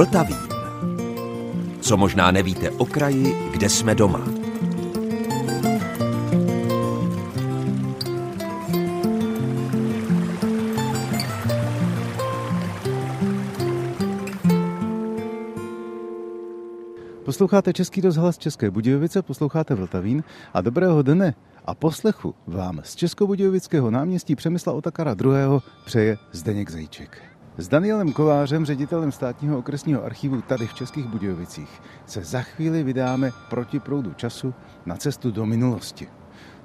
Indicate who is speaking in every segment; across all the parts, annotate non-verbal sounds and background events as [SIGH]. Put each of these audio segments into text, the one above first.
Speaker 1: Vltavín. Co možná nevíte o kraji, kde jsme doma.
Speaker 2: Posloucháte Český rozhlas České Budějovice, posloucháte Vltavín a dobrého dne a poslechu vám z Českobudějovického náměstí Přemysla Otakara II. přeje Zdeněk Zajíček. S Danielem Kovářem, ředitelem státního okresního archivu tady v Českých Budějovicích, se za chvíli vydáme proti proudu času na cestu do minulosti.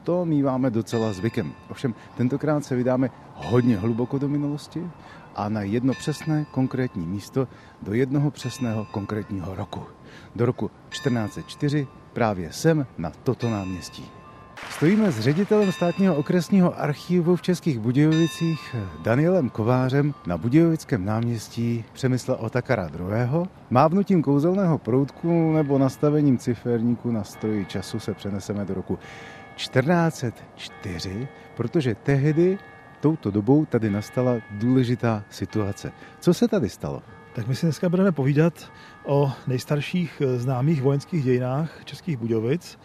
Speaker 2: To míváme docela zvykem. Ovšem, tentokrát se vydáme hodně hluboko do minulosti a na jedno přesné konkrétní místo do jednoho přesného konkrétního roku. Do roku 1404 právě sem na toto náměstí. Stojíme s ředitelem státního okresního archivu v Českých Budějovicích Danielem Kovářem na Budějovickém náměstí Přemysla Otakara II. Mávnutím kouzelného proutku nebo nastavením ciferníku na stroji času se přeneseme do roku 1404, protože tehdy touto dobou tady nastala důležitá situace. Co se tady stalo?
Speaker 3: Tak my si dneska budeme povídat o nejstarších známých vojenských dějinách Českých Budějovic.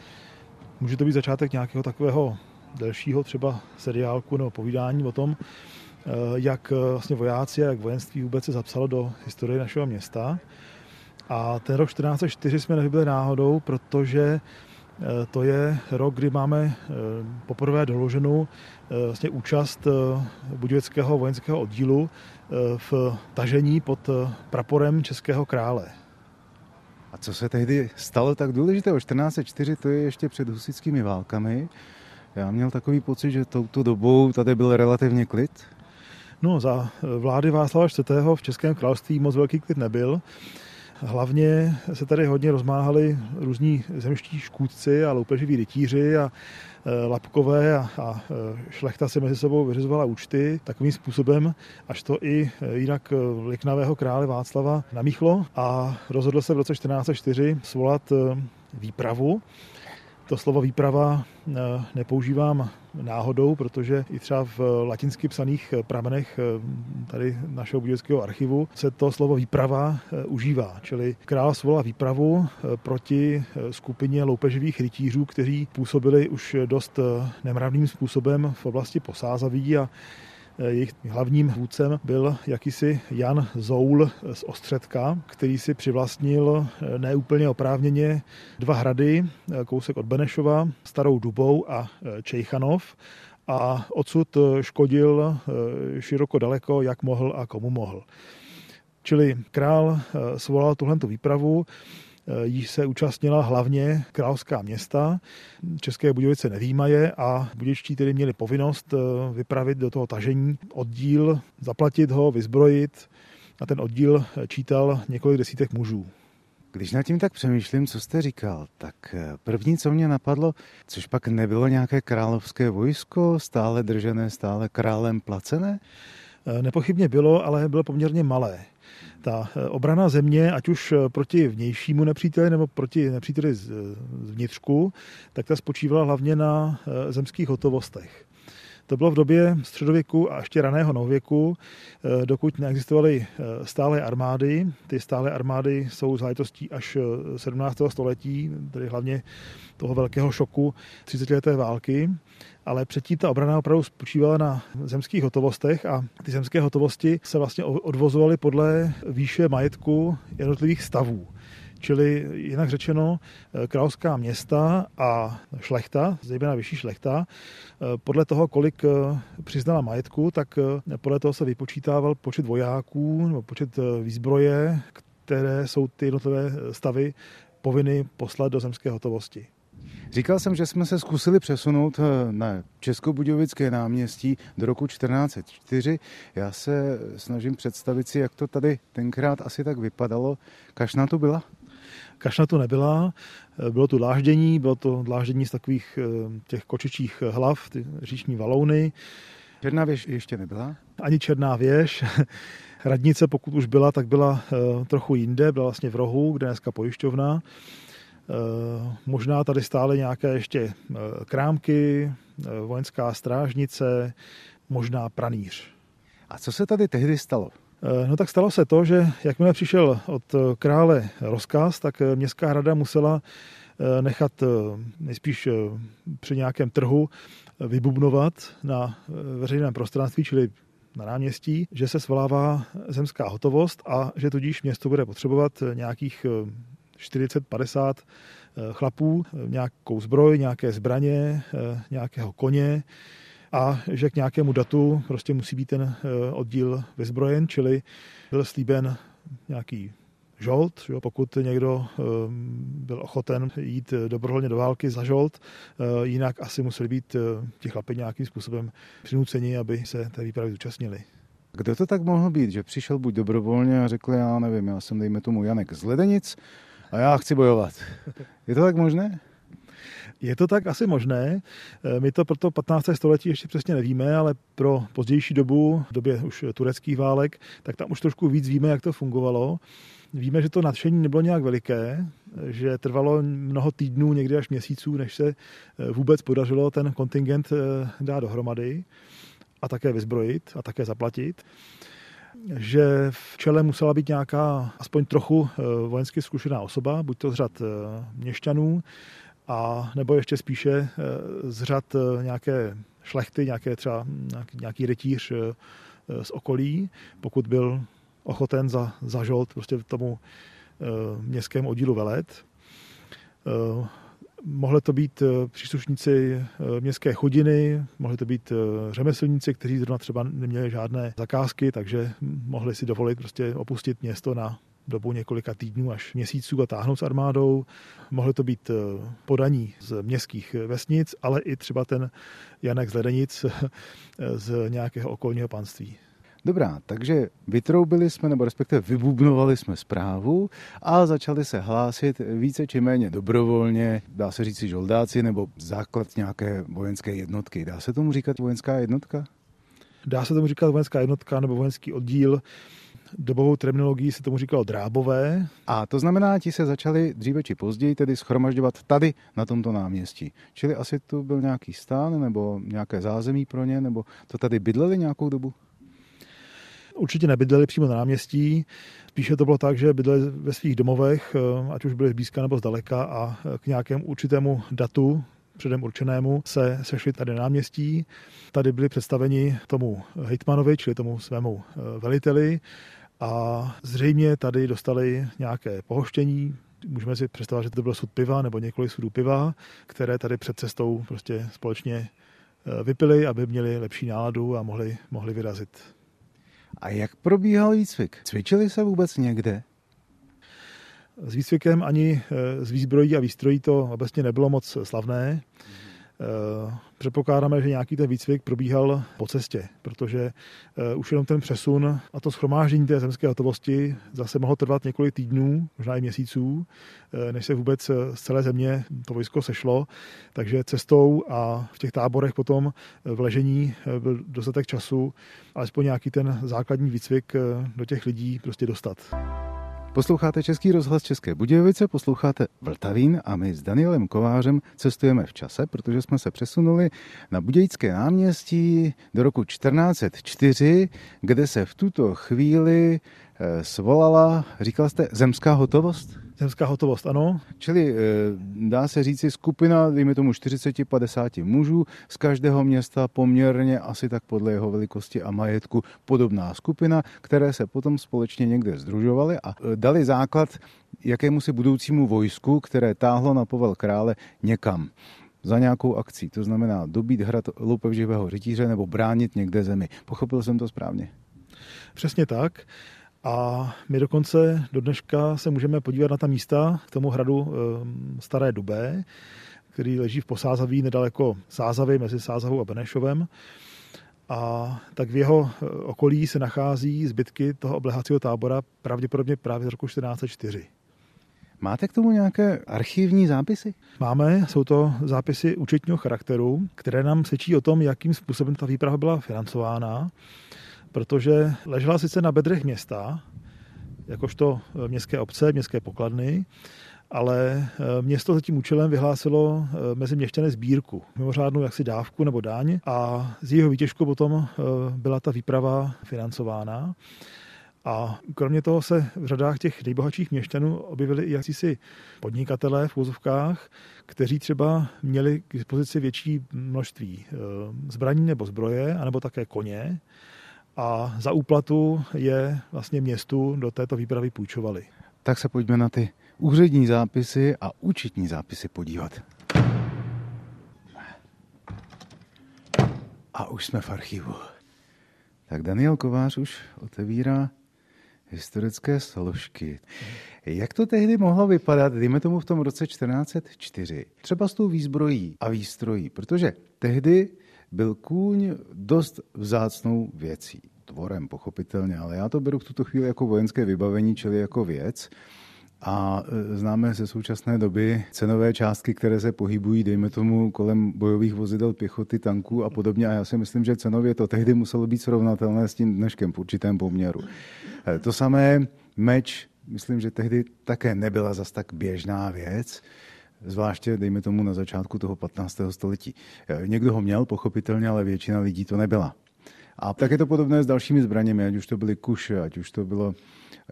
Speaker 3: Může to být začátek nějakého takového delšího třeba seriálku nebo povídání o tom, eh, jak eh, vlastně vojáci a jak vojenství vůbec se zapsalo do historie našeho města. A ten rok 1404 jsme nevybyli náhodou, protože eh, to je rok, kdy máme poprvé doloženou vlastně účast budějovického vojenského oddílu v tažení pod praporem českého krále.
Speaker 2: A co se tehdy stalo tak důležitého? 1404 to je ještě před husickými válkami. Já měl takový pocit, že touto dobou tady byl relativně klid.
Speaker 3: No, za vlády Václava IV. v Českém království moc velký klid nebyl. Hlavně se tady hodně rozmáhali různí zemští škůdci a loupeživí rytíři a e, lapkové a, a e, šlechta si mezi sebou vyřizovala účty takovým způsobem, až to i e, jinak liknavého krále Václava namíchlo a rozhodl se v roce 1404 svolat výpravu to slovo výprava eh, nepoužívám náhodou, protože i třeba v latinsky psaných pramenech eh, tady našeho budějovického archivu se to slovo výprava eh, užívá. Čili král svolal výpravu proti skupině loupeživých rytířů, kteří působili už dost nemravným způsobem v oblasti posázaví a jejich hlavním vůdcem byl jakýsi Jan Zoul z Ostředka, který si přivlastnil eh, neúplně oprávněně dva hrady, eh, kousek od Benešova, Starou Dubou a eh, Čejchanov a odsud škodil široko daleko, jak mohl a komu mohl. Čili král svolal tuhle výpravu, Eh, Jíž se účastnila hlavně královská města, České Budějovice nevýmaje a buděčtí tedy měli povinnost eh, vypravit do toho tažení oddíl, zaplatit ho, vyzbrojit a ten oddíl čítal několik desítek mužů.
Speaker 2: Když nad tím tak přemýšlím, co jste říkal, tak eh, první, co mě napadlo, což pak nebylo nějaké královské vojsko, stále držené, stále králem placené?
Speaker 3: Nepochybně bylo, ale bylo poměrně malé. Ta eh, obrana země, ať už eh, proti vnějšímu nepříteli nebo proti nepříteli z vnitřku, tak ta spočívala hlavně na eh, zemských hotovostech. To bylo v době středověku a ještě raného novověku, dokud neexistovaly stále armády. Ty stále armády jsou záležitostí až 17. století, tedy hlavně toho velkého šoku 30 leté války ale předtím ta obrana opravdu spočívala na zemských hotovostech a ty zemské hotovosti se vlastně odvozovaly podle výše majetku jednotlivých stavů. Čili jinak řečeno, královská města a šlechta, zejména vyšší šlechta, podle toho, kolik přiznala majetku, tak podle toho se vypočítával počet vojáků nebo počet výzbroje, které jsou ty jednotlivé stavy povinny poslat do zemské hotovosti.
Speaker 2: Říkal jsem, že jsme se zkusili přesunout eh, na Českobudějovické náměstí do roku 1404. Já se snažím představit si, jak to tady tenkrát asi tak vypadalo. Kašna tu byla?
Speaker 3: Kašna tu nebyla, eh, bylo tu dláždění, bylo to dláždění z takových eh, těch kočičích hlav, ty říční valouny.
Speaker 2: Černá věž ještě nebyla?
Speaker 3: Ani černá věž. [LAUGHS] Radnice, pokud už byla, tak byla trochu jinde, byla vlastně v rohu, kde dneska pojišťovna. Eh, možná tady stále nějaké ještě eh, krámky, eh, vojenská strážnice, možná pranýř.
Speaker 2: A co se tady tehdy stalo?
Speaker 3: No tak stalo se to, že jakmile přišel od krále rozkaz, tak městská rada musela nechat nejspíš při nějakém trhu vybubnovat na veřejném prostranství, čili na náměstí, že se svolává zemská hotovost a že tudíž město bude potřebovat nějakých 40-50 eh, chlapů, nějakou zbroj, nějaké zbraně, eh, nějakého koně a že k nějakému datu prostě musí být ten eh, oddíl vyzbrojen, čili byl slíben nějaký žolt, pokud někdo byl ochoten jít dobrovolně do války za žolt, jinak asi museli být ti chlapi nějakým způsobem přinuceni, aby se té výpravy zúčastnili.
Speaker 2: Kdo to tak mohl být, že přišel buď dobrovolně a řekl, já nevím, já jsem dejme tomu Janek z Ledenic a já chci bojovat. [LAUGHS] Je to tak možné?
Speaker 3: Je to tak asi možné. Eh, my to pro to 15. století ještě přesně nevíme, ale pro pozdější dobu, v době už tureckých válek, tak tam už trošku víc víme, jak to fungovalo. Víme, že to nadšení nebylo nějak veliké, že trvalo mnoho týdnů, někdy až měsíců, než se eh, vůbec podařilo ten kontingent eh, dát dohromady a také vyzbrojit a také zaplatit že v čele musela být nějaká aspoň trochu vojensky zkušená osoba, buď to z řad měšťanů, a nebo ještě spíše eh, z řad nějaké šlechty, nějaké třeba nějaký rytíř z okolí, pokud byl ochoten za, za žolt prostě tomu městskému oddílu velet. Mohli to být eh, příslušníci eh, městské chodiny, mohli to být eh, řemeslníci, kteří zrovna třeba neměli žádné zakázky, takže mohli si dovolit prostě opustit město na dobu několika týdnů až měsíců a táhnout s armádou. Mohly to být podaní z městských vesnic, ale i třeba ten Janek z Ledenic z nějakého okolního panství.
Speaker 2: Dobrá, takže vytroubili jsme, nebo respektive vybubnovali jsme zprávu a začali se hlásit více či méně dobrovolně, dá se říct žoldáci, nebo základ nějaké vojenské jednotky. Dá se tomu říkat vojenská jednotka?
Speaker 3: Dá se tomu říkat vojenská jednotka nebo vojenský oddíl. Dobovou terminologií se tomu říkalo drábové.
Speaker 2: A to znamená, ti se začali dříve či později tedy schromažďovat tady na tomto náměstí. Čili asi tu byl nějaký stán nebo nějaké zázemí pro ně, nebo to tady bydleli nějakou dobu?
Speaker 3: Určitě nebydleli přímo na náměstí, spíše to bylo tak, že bydleli ve svých domovech, eh, ať už byli zblízka nebo zdaleka a k nějakému určitému datu, předem určenému, se sešli tady na náměstí. Tady byli představeni tomu hejtmanovi, čili tomu svému eh, veliteli a zřejmě tady dostali nějaké pohoštění, můžeme si představit, že to bylo sud piva nebo několik sudů piva, které tady před cestou prostě společně eh, vypili, aby měli lepší náladu a mohli, mohli vyrazit.
Speaker 2: A jak probíhal výcvik? Cvičili se vůbec někde?
Speaker 3: S výcvikem ani eh, s výzbrojí a výstrojí to obecně nebylo moc slavné. Eh, předpokládáme, že nějaký ten výcvik probíhal po cestě, protože eh, už jenom ten přesun a to schromáždění té zemské hotovosti zase mohlo trvat několik týdnů, možná i měsíců, než se vůbec z celé země to vojsko sešlo. Takže cestou a v těch táborech potom v ležení byl dostatek času, alespoň nějaký ten základní výcvik do těch lidí prostě dostat.
Speaker 2: Posloucháte Český rozhlas České Budějovice, posloucháte Vltavín a my s Danielem Kovářem cestujeme v čase, protože jsme se přesunuli na Budějické náměstí do roku 1404, kde se v tuto chvíli eh, svolala, říkal jste, zemská hotovost?
Speaker 3: Zemská hotovost, ano.
Speaker 2: Čili eh, dá se říci skupina, dejme tomu 40-50 mužů, z každého města poměrně asi tak podle jeho velikosti a majetku podobná skupina, které se potom společně někde združovaly a eh, dali základ jakému si budoucímu vojsku, které táhlo na povel krále někam za nějakou akcí. To znamená dobít hrad loupevživého rytíře nebo bránit někde zemi. Pochopil jsem to správně?
Speaker 3: Přesně tak. A my dokonce do dneška se můžeme podívat na ta místa k tomu hradu ehm, Staré Dubé, který leží v Posázaví nedaleko Sázavy mezi Sázavou a Benešovem. A tak v jeho eh, okolí se nachází zbytky toho oblehacího tábora pravděpodobně právě z roku 1404.
Speaker 2: Máte k tomu nějaké archivní zápisy?
Speaker 3: Máme, jsou to zápisy účetního charakteru, které nám svědčí o tom, jakým způsobem ta výprava byla financována protože ležela sice na bedrech města, jakožto eh, městské obce, městské pokladny, ale eh, město za tím účelem vyhlásilo eh, mezi měšťany sbírku, mimořádnou jaksi dávku nebo daň a z jeho výtěžku potom byla ta výprava financována. A kromě toho se v řadách těch nejbohatších měšťanů objevili i jakýsi podnikatelé v úzovkách, kteří třeba měli k dispozici větší množství zbraní nebo zbroje, anebo také koně a za úplatu je vlastně městu do této výpravy půjčovali.
Speaker 2: Tak se pojďme na ty úřední zápisy a účetní zápisy podívat. A už jsme v archivu. Tak Daniel Kovář už otevírá historické složky. Jak to tehdy mohlo vypadat, dejme tomu v tom roce 1404, třeba s tou výzbrojí a výstrojí, protože tehdy byl kůň dost vzácnou věcí. Tvorem, pochopitelně, ale já to beru v tuto chvíli jako vojenské vybavení, čili jako věc. A e, známe ze současné doby cenové částky, které se pohybují, dejme tomu, kolem bojových vozidel, pěchoty, tanků a podobně. A já si myslím, že cenově to tehdy muselo být srovnatelné s tím dneškem v určitém poměru. E, to samé meč, myslím, že tehdy také nebyla zas tak běžná věc zvláště, dejme tomu, na začátku toho 15. století. E, někdo ho měl, pochopitelně, ale většina lidí to nebyla. A tak je to podobné s dalšími zbraněmi, ať už to byly kuše, ať už to bylo,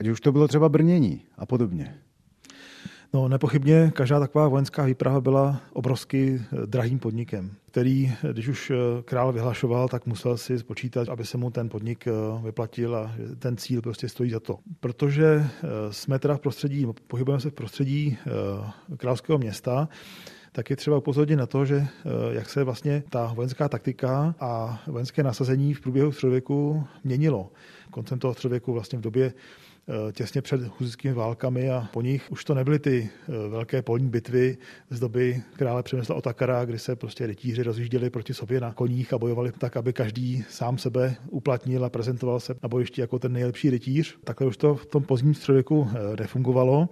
Speaker 2: ať už to bylo třeba brnění a podobně.
Speaker 3: No, nepochybně každá taková vojenská výprava byla obrovsky eh, drahým podnikem, který, eh, když už eh, král vyhlašoval, tak musel si spočítat, aby se mu ten podnik vyplatil a ten cíl prostě stojí za to. Protože jsme teda v prostředí, pohybujeme se v prostředí královského města, tak je třeba upozornit na to, že jak se vlastně ta vojenská taktika a vojenské nasazení v průběhu středověku měnilo. Koncem toho středověku vlastně v době těsně před huzickými válkami a po nich už to nebyly ty eh, velké polní bitvy z doby krále Přemysla Otakara, kdy se prostě rytíři rozjížděli proti sobě na koních a bojovali tak, aby každý sám sebe uplatnil a prezentoval se na bojišti jako ten nejlepší rytíř. Takhle už to v tom pozdním středověku eh, nefungovalo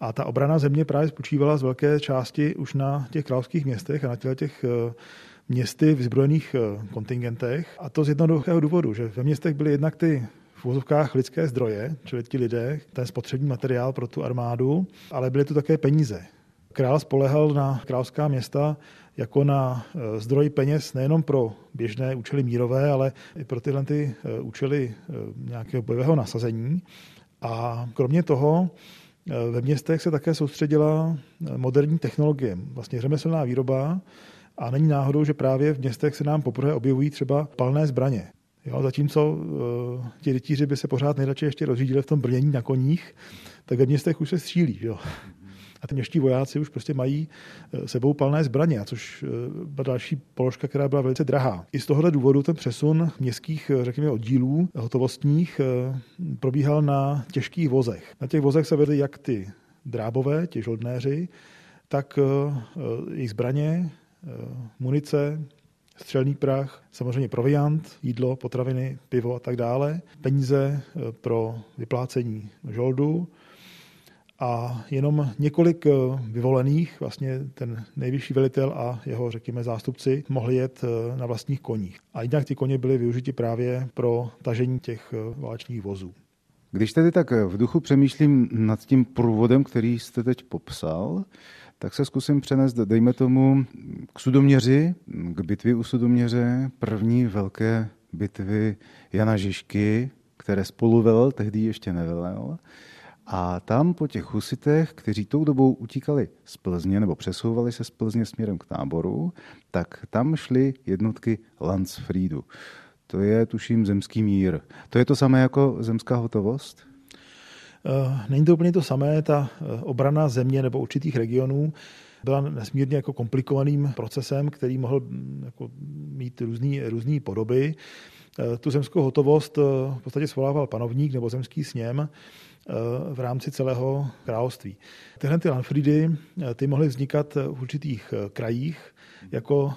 Speaker 3: a ta obrana země právě spočívala z velké části už na těch královských městech a na těch, těch městy v vyzbrojených kontingentech. A to z jednoduchého důvodu, že ve městech byly jednak ty v úzovkách lidské zdroje, čili ti lidé, ten spotřební materiál pro tu armádu, ale byly to také peníze. Král spolehal na královská města jako na e, zdroj peněz nejenom pro běžné účely mírové, ale i pro tyhle ty e, účely e, nějakého bojového nasazení. A kromě toho ve městech se také soustředila moderní technologie, vlastně řemeslná výroba, a není náhodou, že právě v městech se nám poprvé objevují třeba palné zbraně. Jo, zatímco uh, ti rytíři by se pořád nejradši ještě rozřídili v tom brnění na koních, tak ve městech už se střílí. Jo. A ty měští vojáci už prostě mají eh, sebou palné zbraně, což eh, byla další položka, která byla velice drahá. I z tohohle důvodu ten přesun městských, řekněme, oddílů hotovostních probíhal na těžkých vozech. Na těch vozech se vedly jak ty drábové, ti žoldnéři, tak jejich zbraně, munice, střelný prach, samozřejmě proviant, jídlo, potraviny, pivo a tak dále, peníze eh, pro vyplácení žoldu a jenom několik eh, vyvolených, vlastně ten nejvyšší velitel a jeho, řekněme, zástupci mohli jet eh, na vlastních koních. A jinak ty koně byly využiti právě pro tažení těch válečných vozů.
Speaker 2: Když tedy tak v duchu přemýšlím nad tím průvodem, který jste teď popsal, tak se zkusím přenést, dejme tomu, k Sudoměři, k bitvě u Sudoměře, první velké bitvy Jana Žižky, které spolu velel, tehdy ještě nevelel. A tam po těch husitech, kteří tou dobou utíkali z Plzně nebo přesouvali se z Plzně směrem k táboru, tak tam šly jednotky Landsfriedu. To je, tuším, zemský mír. To je to samé jako zemská hotovost?
Speaker 3: Eh, není to úplně to samé, ta eh, obrana země nebo určitých regionů byla nesmírně jako komplikovaným procesem, který mohl mm, jako mít různý podoby. Eh, tu zemskou hotovost v podstatě svolával panovník nebo zemský sněm v rámci celého království. Tyhle ty Lanfriedy, ty mohly vznikat v určitých krajích jako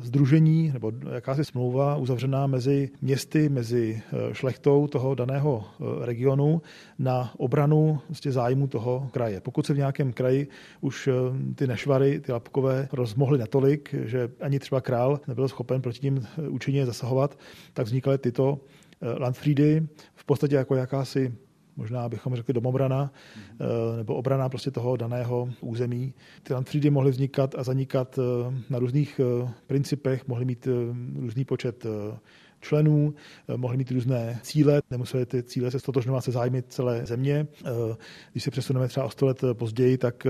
Speaker 3: združení nebo jakási smlouva uzavřená mezi městy, mezi eh, šlechtou toho daného eh, regionu na obranu vlastně zájmu toho kraje. Pokud se v nějakém kraji už eh, ty nešvary, ty lapkové rozmohly natolik, že ani třeba král nebyl schopen proti tím účinně zasahovat, tak vznikaly tyto Landfriedy v podstatě jako jakási možná bychom řekli domobrana, eh, nebo obrana prostě toho daného území. Ty landfriedy mohly vznikat a zanikat eh, na různých eh, principech, mohly mít různý počet členů, mohli mít různé cíle, nemuseli ty cíle se stotožňovat se zájmy celé země. Když se přesuneme třeba o 100 let později, tak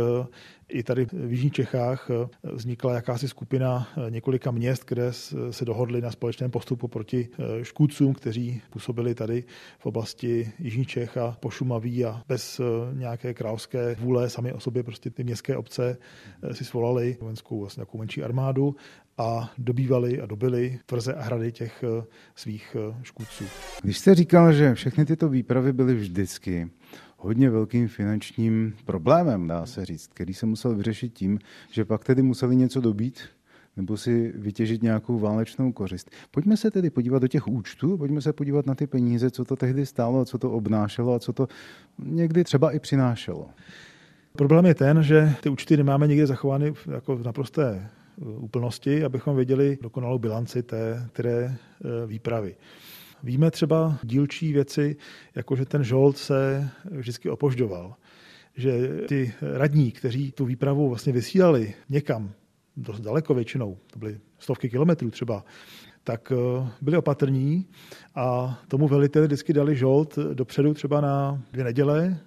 Speaker 3: i tady v Jižních Čechách vznikla jakási skupina několika měst, které se dohodly na společném postupu proti škůdcům, kteří působili tady v oblasti Jižních Čech a Pošumaví a bez nějaké královské vůle sami o sobě prostě ty městské obce si svolali vojenskou vlastně menší armádu a dobývali a dobili tvrze a hrady těch eh, svých eh, škůdců.
Speaker 2: Když jste říkal, že všechny tyto výpravy byly vždycky hodně velkým finančním problémem, dá se říct, který se musel vyřešit tím, že pak tedy museli něco dobít, nebo si vytěžit nějakou válečnou kořist. Pojďme se tedy podívat do těch účtů, pojďme se podívat na ty peníze, co to tehdy stálo, co to obnášelo a co to někdy třeba i přinášelo.
Speaker 3: Problém je ten, že ty účty nemáme nikde zachovány jako v naprosté úplnosti, abychom věděli dokonalou bilanci té které e, výpravy. Víme třeba dílčí věci, jako že ten žolt se vždycky opožďoval. Že ty radní, kteří tu výpravu vlastně vysílali někam, dost daleko většinou, to byly stovky kilometrů třeba, tak e, byli opatrní a tomu veliteli vždycky dali žolt dopředu třeba na dvě neděle,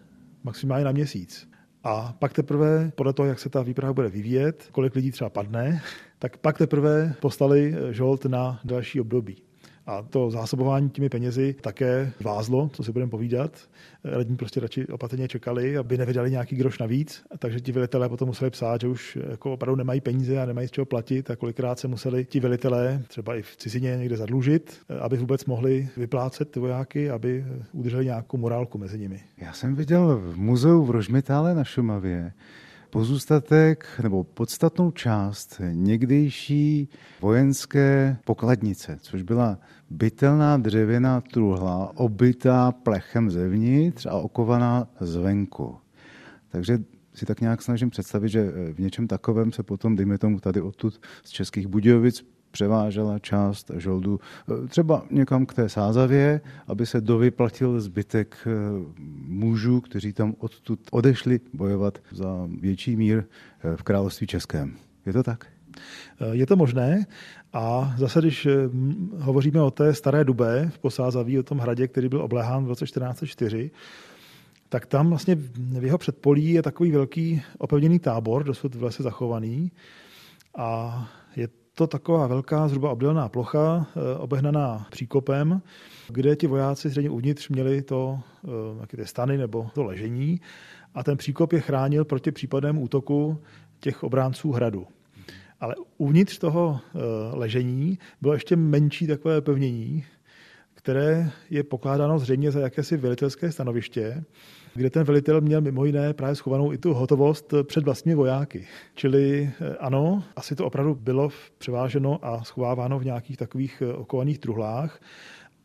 Speaker 3: maximálně na měsíc. A pak teprve, podle toho, jak se ta výprava bude vyvíjet, kolik lidí třeba padne, tak pak teprve poslali žolt na další období. A to zásobování těmi penězi také vázlo, co si budeme povídat. Radní prostě radši opatrně čekali, aby nevydali nějaký groš navíc, takže ti velitelé potom museli psát, že už jako opravdu nemají peníze a nemají z čeho platit a kolikrát se museli ti velitelé třeba i v cizině někde zadlužit, aby vůbec mohli vyplácet ty vojáky, aby udrželi nějakou morálku mezi nimi.
Speaker 2: Já jsem viděl v muzeu v Rožmitále na Šumavě, pozůstatek nebo podstatnou část někdejší vojenské pokladnice, což byla bytelná dřevěná truhla, obytá plechem zevnitř a okovaná zvenku. Takže si tak nějak snažím představit, že v něčem takovém se potom, dejme tomu tady odtud z Českých Budějovic, převážela část žoldu eh, třeba někam k té sázavě, aby se dovyplatil zbytek eh, mužů, kteří tam odtud odešli bojovat za větší mír eh, v království českém. Je to tak?
Speaker 3: Je to možné a zase, když hovoříme o té staré dubé v Posázaví, o tom hradě, který byl obléhán v roce 1404, tak tam vlastně v jeho předpolí je takový velký opevněný tábor, dosud v lese zachovaný. A je to taková velká, zhruba obdélná plocha, eh, obehnaná příkopem, kde ti vojáci zřejmě uvnitř měli to, eh, ty stany nebo to ležení a ten příkop je chránil proti případnému útoku těch obránců hradu. Ale uvnitř toho eh, ležení bylo ještě menší takové pevnění, které je pokládáno zřejmě za jakési velitelské stanoviště, kde ten velitel měl mimo jiné právě schovanou i tu hotovost před vlastními vojáky. Čili eh, ano, asi to opravdu bylo převáženo a schováváno v nějakých takových eh, okovaných truhlách.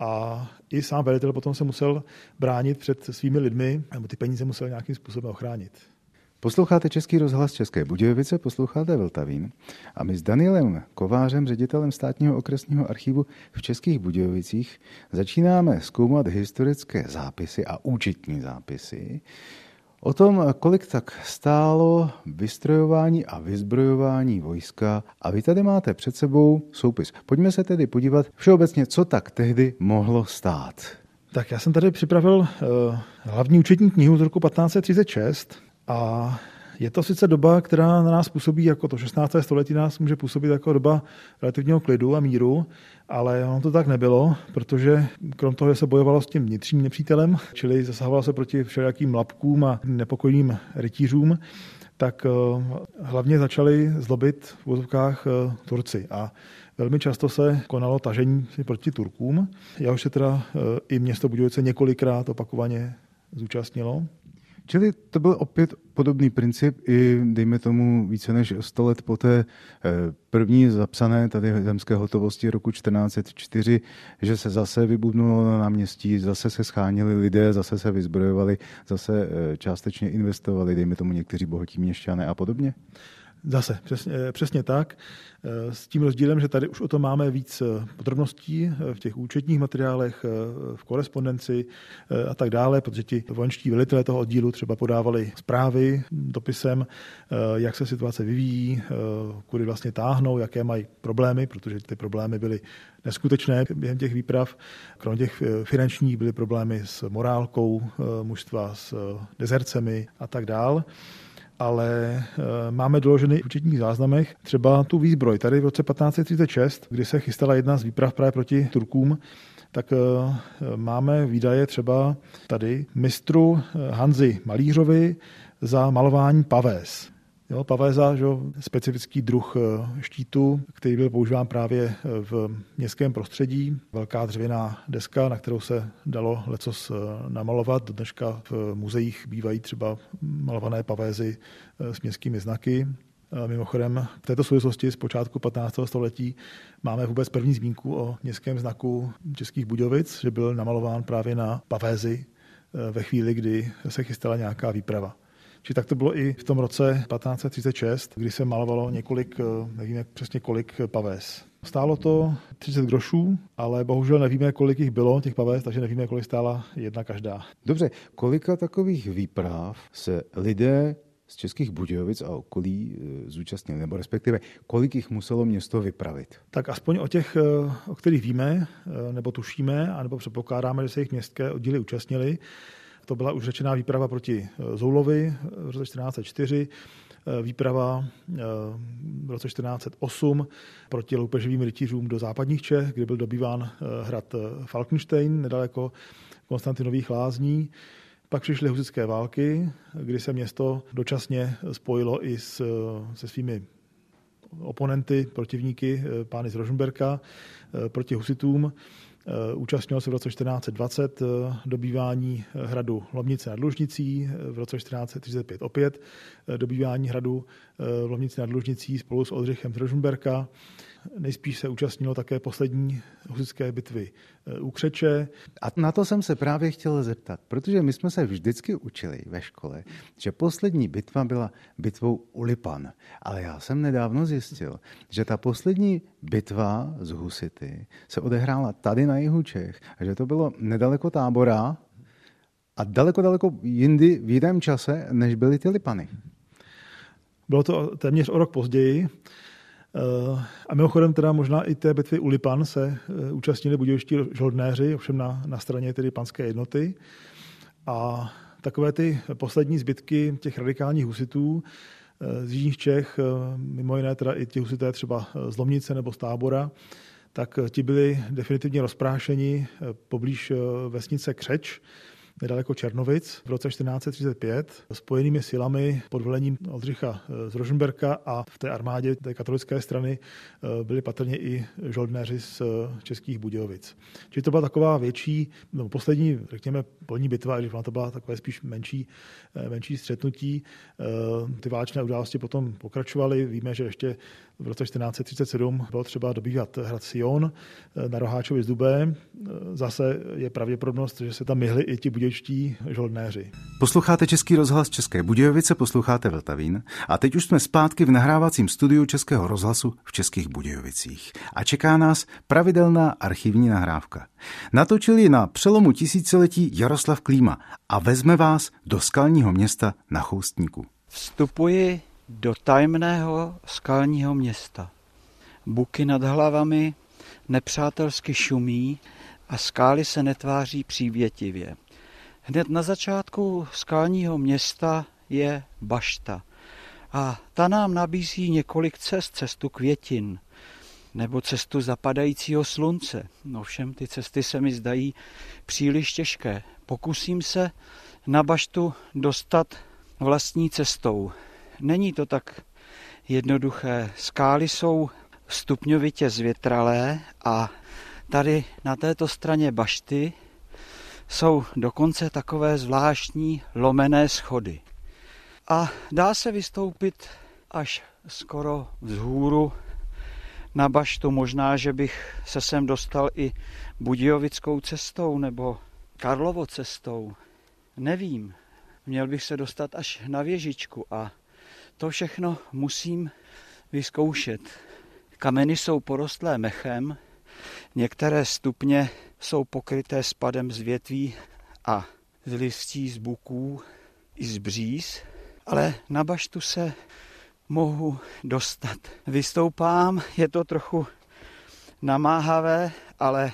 Speaker 3: A i sám velitel potom se musel bránit před svými lidmi, nebo ty peníze musel nějakým způsobem ochránit.
Speaker 2: Posloucháte Český rozhlas České Budějovice, posloucháte Vltavín a my s Danielem Kovářem, ředitelem státního okresního archivu v Českých Budějovicích, začínáme zkoumat historické zápisy a účetní zápisy o tom, kolik tak stálo vystrojování a vyzbrojování vojska. A vy tady máte před sebou soupis. Pojďme se tedy podívat všeobecně, co tak tehdy mohlo stát.
Speaker 3: Tak já jsem tady připravil uh, hlavní účetní knihu z roku 1536, a je to sice doba, která na nás působí jako to 16. století nás může působit jako doba relativního klidu a míru, ale ono to tak nebylo, protože krom toho, že se bojovalo s tím vnitřním nepřítelem, čili zasahovalo se proti všelijakým lapkům a nepokojným rytířům, tak eh, hlavně začali zlobit v vozovkách eh, Turci. A Velmi často se konalo tažení proti Turkům, už se teda eh, i město Budějovice několikrát opakovaně zúčastnilo.
Speaker 2: Čili to byl opět podobný princip i, dejme tomu, více než 100 let poté eh, první zapsané tady zemské hotovosti roku 1404, že se zase vybudnulo na náměstí, zase se schánili lidé, zase se vyzbrojovali, zase eh, částečně investovali, dejme tomu někteří bohatí měšťané a podobně?
Speaker 3: Zase, přesně, přesně tak. S tím rozdílem, že tady už o tom máme víc podrobností v těch účetních materiálech, v korespondenci a tak dále, protože ti vojenští velitelé toho oddílu třeba podávali zprávy dopisem, jak se situace vyvíjí, kudy vlastně táhnou, jaké mají problémy, protože ty problémy byly neskutečné během těch výprav. Kromě těch finančních byly problémy s morálkou mužstva, s dezercemi a tak dále ale eh, máme doloženy v účetních záznamech třeba tu výzbroj. Tady v roce 1536, kdy se chystala jedna z výprav právě proti Turkům, tak eh, máme výdaje třeba tady mistru eh, Hanzi Malířovi za malování pavés. Jo, pavéza, že, specifický druh eh, štítu, který byl používán právě eh, v městském prostředí. Velká dřevěná deska, na kterou se dalo lecos eh, namalovat. Dneška v muzeích bývají třeba malované pavézy s městskými znaky. Mimochodem, v této souvislosti z počátku 15. století máme vůbec první zmínku o městském znaku Českých Budějovic, že byl namalován právě na pavézy ve chvíli, kdy se chystala nějaká výprava. Či tak to bylo i v tom roce 1536, kdy se malovalo několik, eh, nevíme přesně kolik pavés. Stálo to 30 grošů, ale bohužel nevíme, kolik jich bylo, těch pavés, takže nevíme, kolik stála jedna každá.
Speaker 2: Dobře, kolika takových výprav se lidé z Českých Budějovic a okolí eh, zúčastnili, nebo respektive kolik jich muselo město vypravit?
Speaker 3: Tak aspoň o těch, eh, o kterých víme, nebo tušíme, anebo předpokládáme, že se jich městské oddíly účastnili, to byla už řečená výprava proti eh, Zoulovi eh, v roce 1404, eh, výprava v roce 1408 proti loupeživým rytířům do západních Čech, kde byl dobýván hrad Falkenstein nedaleko Konstantinových lázní. Pak přišly husické války, kdy se město dočasně spojilo i s, se svými oponenty, protivníky, pány z Rožmberka, proti husitům. Eh, účastnil se v roce 1420 eh, dobývání eh, hradu Lomnice nad Lužnicí, v roce 1435 opět dobývání hradu Lomnice nad Lužnicí spolu s Oldřichem z Rožmberka. Nejspíš se účastnilo také poslední husické bitvy eh, u Křeče.
Speaker 2: A na to jsem se právě chtěl zeptat, protože my jsme se vždycky učili ve škole, že poslední bitva byla bitvou u Lipan. Ale já jsem nedávno zjistil, že ta poslední bitva z Husity se odehrála tady na jihu Čech a že to bylo nedaleko tábora a daleko, daleko jindy v jiném čase, než byly ty Lipany.
Speaker 3: Bylo to téměř o rok později. Eh, a mimochodem teda možná i té bitvy u Lipan se eh, účastnili budějoští žoldnéři, ovšem na, na straně tedy panské jednoty. A takové ty poslední zbytky těch radikálních husitů eh, z jižních Čech, mimo jiné teda i ti husité třeba z Lomnice nebo z Tábora, tak ti byli definitivně rozprášeni poblíž vesnice Křeč, nedaleko Černovic v roce 1435 spojenými silami pod velením Oldřicha eh, z Rožmberka a v té armádě té katolické strany eh, byli patrně i žoldnéři z eh, českých Budějovic. Čili to byla taková větší, no poslední, řekněme, polní bitva, když to byla takové spíš menší, menší střetnutí. Ty válečné události potom pokračovaly. Víme, že ještě v roce 1437 bylo třeba dobývat hrad Sion na Roháčovi z Dubé. Zase je pravděpodobnost, že se tam myhli i ti budějští žoldnéři.
Speaker 2: Posloucháte Český rozhlas České Budějovice, posloucháte Vltavín a teď už jsme zpátky v nahrávacím studiu Českého rozhlasu v Českých Budějovicích. A čeká nás pravidelná archivní nahrávka. Natočil ji na přelomu tisíciletí Jaroslav Klíma a vezme vás do skalního města na Choustníku.
Speaker 4: Vstupuji do tajemného skalního města. Buky nad hlavami nepřátelsky šumí a skály se netváří přívětivě. Hned na začátku skalního města je bašta a ta nám nabízí několik cest, cestu květin nebo cestu zapadajícího slunce. No všem ty cesty se mi zdají příliš těžké. Pokusím se na baštu dostat vlastní cestou. Není to tak jednoduché. Skály jsou stupňovitě zvětralé a tady na této straně bašty jsou dokonce takové zvláštní lomené schody. A dá se vystoupit až skoro vzhůru na baštu. Možná, že bych se sem dostal i Budějovickou cestou nebo Karlovo cestou. Nevím. Měl bych se dostat až na věžičku a To všechno musím vyzkoušet. Kameny jsou porostlé mechem, některé stupně jsou pokryté spadem z větví a z listí, z buků i z bříz, ale na baštu se mohu dostat. Vystoupám, je to trochu namáhavé, ale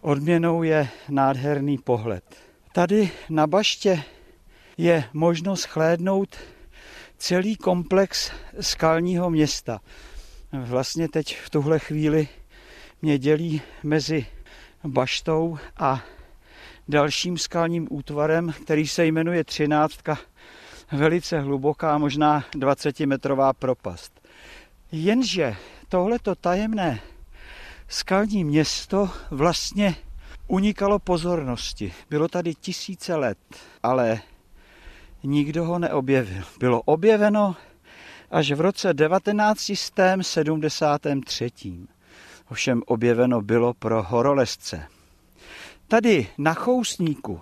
Speaker 4: odměnou je nádherný pohled. Tady na baště je možnost chlédnout celý komplex skalního města. Vlastně teď v tuhle chvíli mě dělí mezi baštou a dalším skalním útvarem, který se jmenuje Třináctka, velice hluboká, možná 20-metrová propast. Jenže tohleto tajemné skalní město vlastně unikalo pozornosti. Bylo tady tisíce let, ale nikdo ho neobjevil. Bylo objeveno až v roce 1973. Ovšem objeveno bylo pro horolezce. Tady na Chousníku,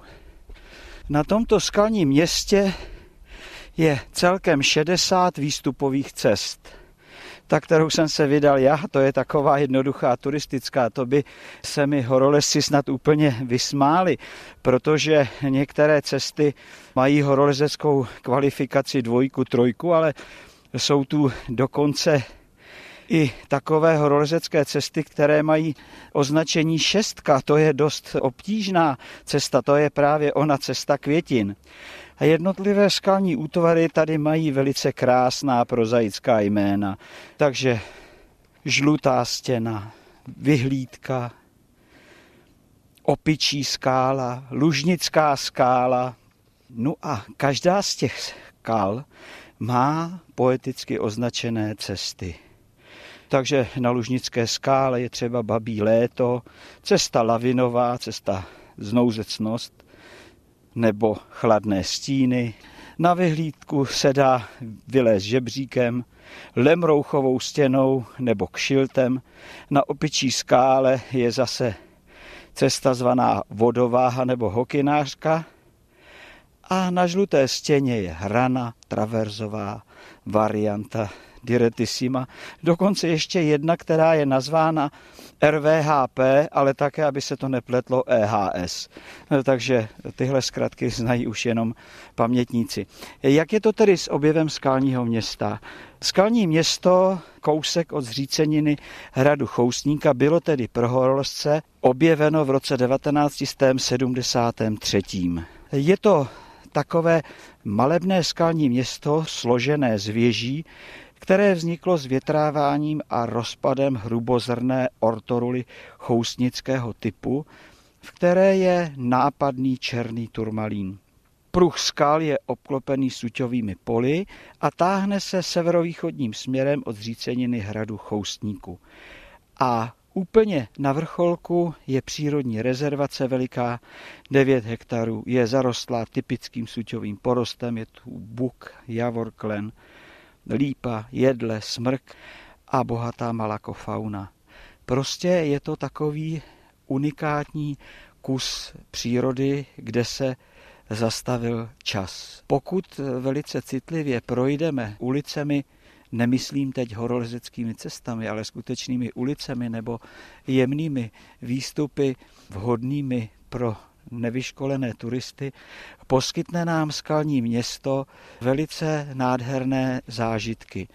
Speaker 4: na tomto skalním městě, je celkem 60 výstupových cest. Ta, kterou jsem se vydal já, to je taková jednoduchá turistická, to by se mi horolezci snad úplně vysmáli, protože některé cesty mají horolezeckou kvalifikaci dvojku, trojku, ale jsou tu dokonce i takové horolezecké cesty, které mají označení šestka, to je dost obtížná cesta, to je právě ona cesta květin. A jednotlivé skalní útvary tady mají velice krásná prozaická jména. Takže žlutá stěna, vyhlídka, opičí skála, lužnická skála. No a každá z těch skal má poeticky označené cesty. Takže na Lužnické skále je třeba Babí léto, cesta lavinová, cesta znouzecnost, nebo chladné stíny. Na vyhlídku se dá vylézt žebříkem, lemrouchovou stěnou nebo kšiltem. Na opičí skále je zase cesta zvaná vodováha nebo hokinářka. A na žluté stěně je hrana, traverzová varianta diretissima. Dokonce ještě jedna, která je nazvána RVHP, ale také, aby se to nepletlo EHS. Takže tyhle zkratky znají už jenom pamětníci. Jak je to tedy s objevem skalního města? Skalní město, kousek od zříceniny hradu Chousníka, bylo tedy pro horolezce objeveno v roce 1973. Je to takové malebné skalní město složené z věží, které vzniklo s větráváním a rozpadem hrubozrné ortoruly chousnického typu, v které je nápadný černý turmalín. Pruh skal je obklopený suťovými poli a táhne se severovýchodním směrem od zříceniny hradu Choustníku. A úplně na vrcholku je přírodní rezervace veliká 9 hektarů. Je zarostlá typickým suťovým porostem, je tu buk, javor, klen, lípa, jedle, smrk a bohatá malakofauna. Prostě je to takový unikátní kus přírody, kde se zastavil čas. Pokud velice citlivě projdeme ulicemi, nemyslím teď horolezeckými cestami, ale skutečnými ulicemi nebo jemnými výstupy vhodnými pro nevyškolené turisty, poskytne nám skalní město velice nádherné zážitky.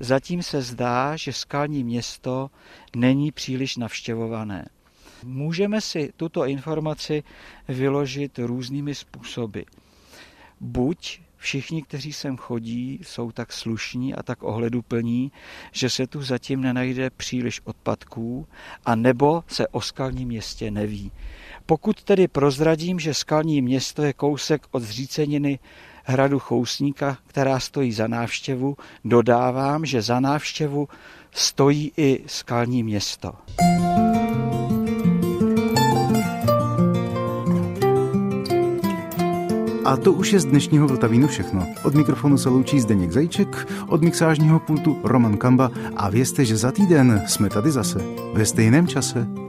Speaker 4: Zatím se zdá, že skalní město není příliš navštěvované. Můžeme si tuto informaci vyložit různými způsoby. Buď všichni, kteří sem chodí, jsou tak slušní a tak ohleduplní, že se tu zatím nenajde příliš odpadků, a nebo se o skalním městě neví. Pokud tedy prozradím, že skalní město je kousek od zříceniny hradu Chousníka, která stojí za návštěvu, dodávám, že za návštěvu stojí i skalní město.
Speaker 2: A to už je z dnešního Vltavínu všechno. Od mikrofonu se loučí Zdeněk Zajíček, od mixážního pultu Roman Kamba a vězte, že za týden jsme tady zase ve stejném čase.